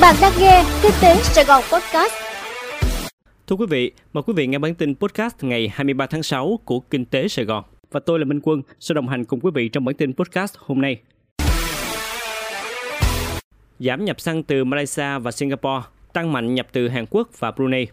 Bạn đang nghe Kinh tế Sài Gòn Podcast. Thưa quý vị, mời quý vị nghe bản tin podcast ngày 23 tháng 6 của Kinh tế Sài Gòn. Và tôi là Minh Quân, sẽ đồng hành cùng quý vị trong bản tin podcast hôm nay. Giảm nhập xăng từ Malaysia và Singapore, tăng mạnh nhập từ Hàn Quốc và Brunei.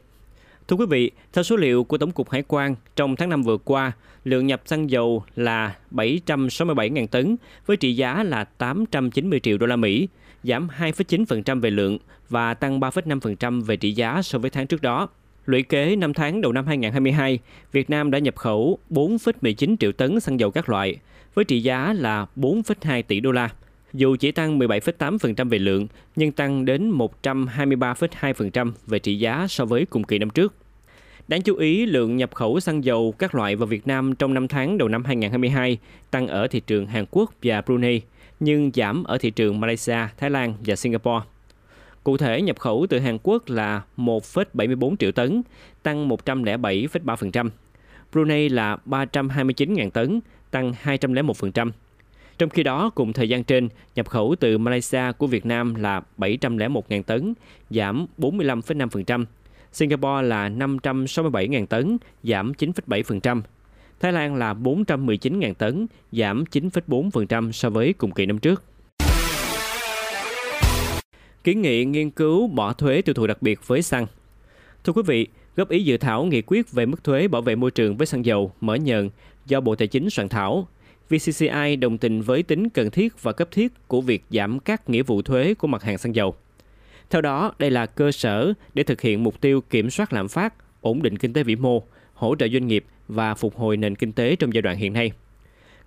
Thưa quý vị, theo số liệu của Tổng cục Hải quan, trong tháng 5 vừa qua, lượng nhập xăng dầu là 767.000 tấn với trị giá là 890 triệu đô la Mỹ, giảm 2,9% về lượng và tăng 3,5% về trị giá so với tháng trước đó. Lũy kế 5 tháng đầu năm 2022, Việt Nam đã nhập khẩu 4,19 triệu tấn xăng dầu các loại, với trị giá là 4,2 tỷ đô la. Dù chỉ tăng 17,8% về lượng, nhưng tăng đến 123,2% về trị giá so với cùng kỳ năm trước. Đáng chú ý, lượng nhập khẩu xăng dầu các loại vào Việt Nam trong 5 tháng đầu năm 2022 tăng ở thị trường Hàn Quốc và Brunei, nhưng giảm ở thị trường Malaysia, Thái Lan và Singapore. Cụ thể, nhập khẩu từ Hàn Quốc là 1,74 triệu tấn, tăng 107,3%. Brunei là 329.000 tấn, tăng 201%. Trong khi đó, cùng thời gian trên, nhập khẩu từ Malaysia của Việt Nam là 701.000 tấn, giảm 45,5%. Singapore là 567.000 tấn, giảm 9,7%. Thái Lan là 419.000 tấn, giảm 9,4% so với cùng kỳ năm trước. Kiến nghị nghiên cứu bỏ thuế tiêu thụ đặc biệt với xăng. Thưa quý vị, góp ý dự thảo nghị quyết về mức thuế bảo vệ môi trường với xăng dầu mở nhờn do Bộ Tài chính soạn thảo. VCCI đồng tình với tính cần thiết và cấp thiết của việc giảm các nghĩa vụ thuế của mặt hàng xăng dầu. Theo đó, đây là cơ sở để thực hiện mục tiêu kiểm soát lạm phát, ổn định kinh tế vĩ mô, hỗ trợ doanh nghiệp và phục hồi nền kinh tế trong giai đoạn hiện nay.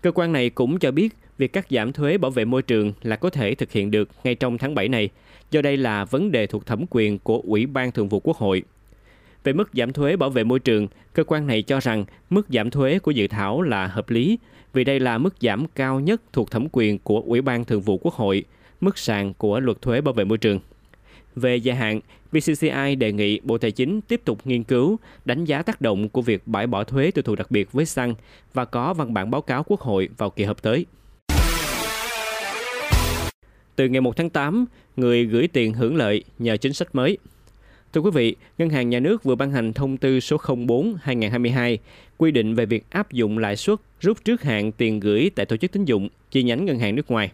Cơ quan này cũng cho biết việc cắt giảm thuế bảo vệ môi trường là có thể thực hiện được ngay trong tháng 7 này, do đây là vấn đề thuộc thẩm quyền của Ủy ban Thường vụ Quốc hội. Về mức giảm thuế bảo vệ môi trường, cơ quan này cho rằng mức giảm thuế của dự thảo là hợp lý vì đây là mức giảm cao nhất thuộc thẩm quyền của Ủy ban Thường vụ Quốc hội, mức sàn của luật thuế bảo vệ môi trường. Về dài hạn, VCCI đề nghị Bộ Tài chính tiếp tục nghiên cứu, đánh giá tác động của việc bãi bỏ thuế tiêu thụ đặc biệt với xăng và có văn bản báo cáo Quốc hội vào kỳ họp tới. Từ ngày 1 tháng 8, người gửi tiền hưởng lợi nhờ chính sách mới. Thưa quý vị, Ngân hàng Nhà nước vừa ban hành thông tư số 04-2022 quy định về việc áp dụng lãi suất rút trước hạn tiền gửi tại tổ chức tín dụng chi nhánh ngân hàng nước ngoài.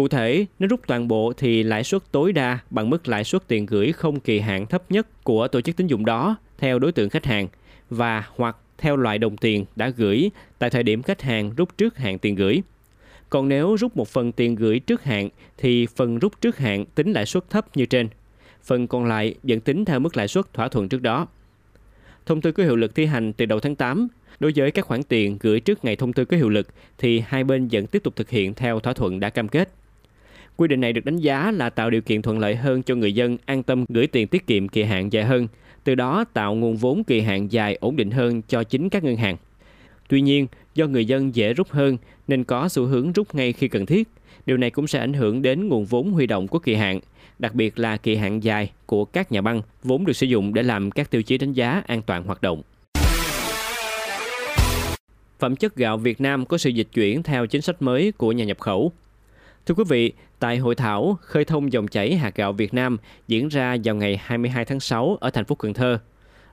Cụ thể, nếu rút toàn bộ thì lãi suất tối đa bằng mức lãi suất tiền gửi không kỳ hạn thấp nhất của tổ chức tín dụng đó theo đối tượng khách hàng và hoặc theo loại đồng tiền đã gửi tại thời điểm khách hàng rút trước hạn tiền gửi. Còn nếu rút một phần tiền gửi trước hạn thì phần rút trước hạn tính lãi suất thấp như trên. Phần còn lại vẫn tính theo mức lãi suất thỏa thuận trước đó. Thông tư có hiệu lực thi hành từ đầu tháng 8. Đối với các khoản tiền gửi trước ngày thông tư có hiệu lực thì hai bên vẫn tiếp tục thực hiện theo thỏa thuận đã cam kết. Quy định này được đánh giá là tạo điều kiện thuận lợi hơn cho người dân an tâm gửi tiền tiết kiệm kỳ hạn dài hơn, từ đó tạo nguồn vốn kỳ hạn dài ổn định hơn cho chính các ngân hàng. Tuy nhiên, do người dân dễ rút hơn nên có xu hướng rút ngay khi cần thiết. Điều này cũng sẽ ảnh hưởng đến nguồn vốn huy động của kỳ hạn, đặc biệt là kỳ hạn dài của các nhà băng, vốn được sử dụng để làm các tiêu chí đánh giá an toàn hoạt động. Phẩm chất gạo Việt Nam có sự dịch chuyển theo chính sách mới của nhà nhập khẩu. Thưa quý vị, tại hội thảo khơi thông dòng chảy hạt gạo Việt Nam diễn ra vào ngày 22 tháng 6 ở thành phố Cần Thơ,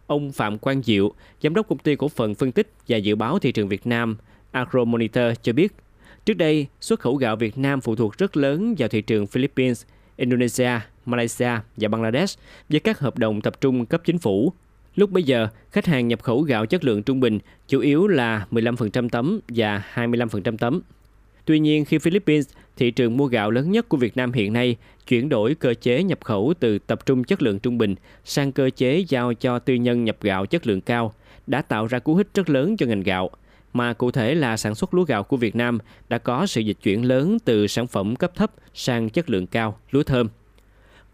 ông Phạm Quang Diệu, giám đốc công ty cổ phần phân tích và dự báo thị trường Việt Nam Agromonitor cho biết, trước đây xuất khẩu gạo Việt Nam phụ thuộc rất lớn vào thị trường Philippines, Indonesia, Malaysia và Bangladesh với các hợp đồng tập trung cấp chính phủ. Lúc bây giờ, khách hàng nhập khẩu gạo chất lượng trung bình chủ yếu là 15% tấm và 25% tấm. Tuy nhiên, khi Philippines, thị trường mua gạo lớn nhất của Việt Nam hiện nay, chuyển đổi cơ chế nhập khẩu từ tập trung chất lượng trung bình sang cơ chế giao cho tư nhân nhập gạo chất lượng cao, đã tạo ra cú hích rất lớn cho ngành gạo, mà cụ thể là sản xuất lúa gạo của Việt Nam đã có sự dịch chuyển lớn từ sản phẩm cấp thấp sang chất lượng cao, lúa thơm.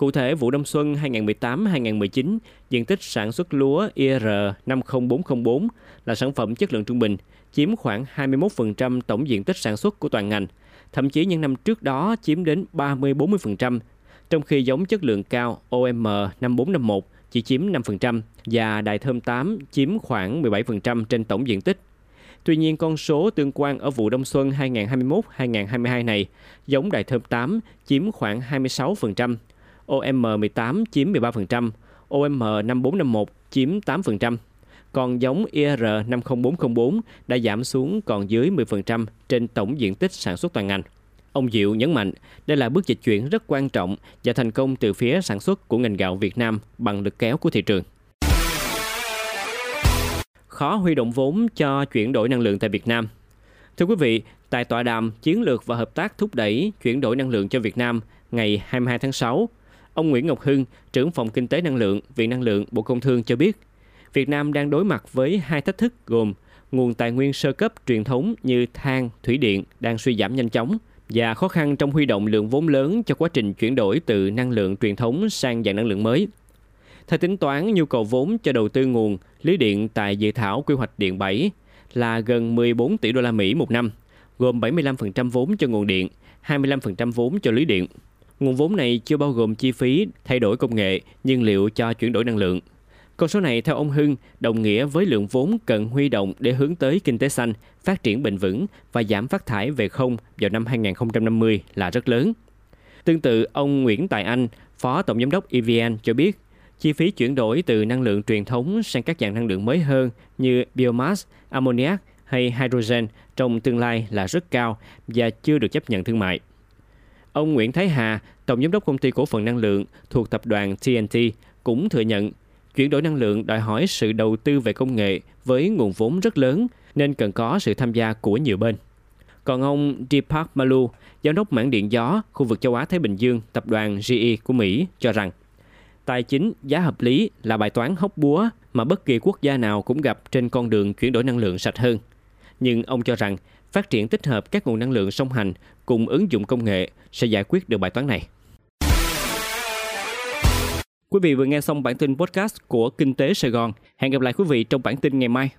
Cụ thể, vụ đông xuân 2018-2019, diện tích sản xuất lúa IR 50404 là sản phẩm chất lượng trung bình, chiếm khoảng 21% tổng diện tích sản xuất của toàn ngành, thậm chí những năm trước đó chiếm đến 30-40%, trong khi giống chất lượng cao OM 5451 chỉ chiếm 5% và đài thơm 8 chiếm khoảng 17% trên tổng diện tích. Tuy nhiên, con số tương quan ở vụ đông xuân 2021-2022 này, giống đài thơm 8 chiếm khoảng 26%, OM18 chiếm 13%, OM5451 chiếm 8%. Còn giống IR50404 đã giảm xuống còn dưới 10% trên tổng diện tích sản xuất toàn ngành. Ông Diệu nhấn mạnh, đây là bước dịch chuyển rất quan trọng và thành công từ phía sản xuất của ngành gạo Việt Nam bằng lực kéo của thị trường. Khó huy động vốn cho chuyển đổi năng lượng tại Việt Nam. Thưa quý vị, tại tọa đàm Chiến lược và hợp tác thúc đẩy chuyển đổi năng lượng cho Việt Nam ngày 22 tháng 6, ông Nguyễn Ngọc Hưng, trưởng phòng kinh tế năng lượng, Viện Năng lượng, Bộ Công Thương cho biết, Việt Nam đang đối mặt với hai thách thức gồm nguồn tài nguyên sơ cấp truyền thống như than, thủy điện đang suy giảm nhanh chóng và khó khăn trong huy động lượng vốn lớn cho quá trình chuyển đổi từ năng lượng truyền thống sang dạng năng lượng mới. Theo tính toán, nhu cầu vốn cho đầu tư nguồn lưới điện tại dự thảo quy hoạch điện 7 là gần 14 tỷ đô la Mỹ một năm, gồm 75% vốn cho nguồn điện, 25% vốn cho lưới điện. Nguồn vốn này chưa bao gồm chi phí thay đổi công nghệ, nhiên liệu cho chuyển đổi năng lượng. Con số này theo ông Hưng đồng nghĩa với lượng vốn cần huy động để hướng tới kinh tế xanh, phát triển bền vững và giảm phát thải về không vào năm 2050 là rất lớn. Tương tự, ông Nguyễn Tài Anh, Phó Tổng Giám đốc EVN cho biết, chi phí chuyển đổi từ năng lượng truyền thống sang các dạng năng lượng mới hơn như biomass, ammoniac hay hydrogen trong tương lai là rất cao và chưa được chấp nhận thương mại. Ông Nguyễn Thái Hà, Tổng Giám đốc Công ty Cổ phần Năng lượng thuộc tập đoàn TNT, cũng thừa nhận chuyển đổi năng lượng đòi hỏi sự đầu tư về công nghệ với nguồn vốn rất lớn nên cần có sự tham gia của nhiều bên. Còn ông Deepak Malu, giám đốc mảng điện gió khu vực châu Á Thái Bình Dương, tập đoàn GE của Mỹ cho rằng tài chính giá hợp lý là bài toán hóc búa mà bất kỳ quốc gia nào cũng gặp trên con đường chuyển đổi năng lượng sạch hơn. Nhưng ông cho rằng phát triển tích hợp các nguồn năng lượng song hành cùng ứng dụng công nghệ sẽ giải quyết được bài toán này. Quý vị vừa nghe xong bản tin podcast của Kinh tế Sài Gòn. Hẹn gặp lại quý vị trong bản tin ngày mai.